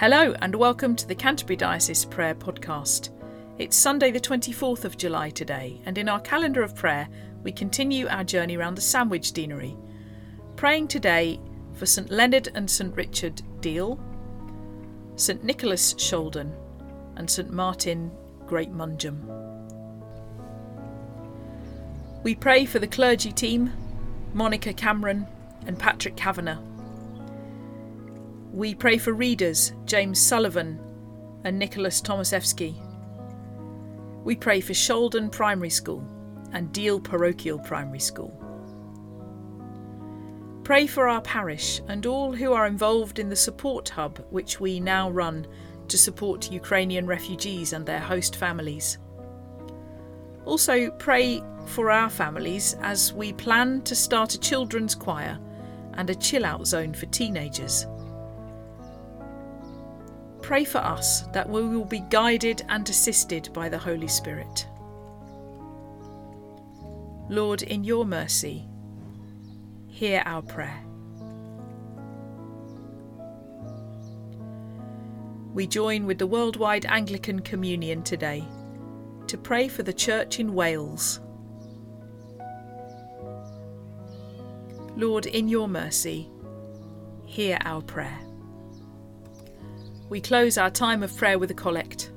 Hello, and welcome to the Canterbury Diocese Prayer Podcast. It's Sunday, the 24th of July today, and in our calendar of prayer, we continue our journey around the Sandwich Deanery, praying today for St Leonard and St Richard Deal, St Nicholas Sholden, and St Martin Great Mongeham. We pray for the clergy team, Monica Cameron and Patrick Kavanagh we pray for readers James Sullivan and Nicholas Tomaszewski. We pray for Sholden Primary School and Deal Parochial Primary School. Pray for our parish and all who are involved in the support hub which we now run to support Ukrainian refugees and their host families. Also, pray for our families as we plan to start a children's choir and a chill out zone for teenagers pray for us that we will be guided and assisted by the Holy Spirit. Lord, in your mercy, hear our prayer. We join with the Worldwide Anglican Communion today to pray for the Church in Wales. Lord, in your mercy, hear our prayer we close our time of prayer with a collect.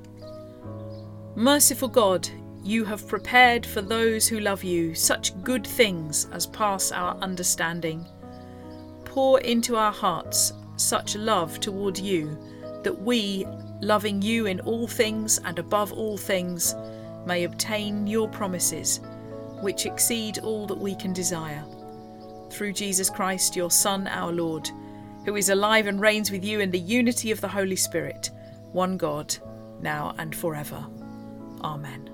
Merciful God, you have prepared for those who love you such good things as pass our understanding. Pour into our hearts such love toward you that we, loving you in all things and above all things, may obtain your promises, which exceed all that we can desire. Through Jesus Christ, your Son, our Lord who is alive and reigns with you in the unity of the Holy Spirit, one God, now and forever. Amen.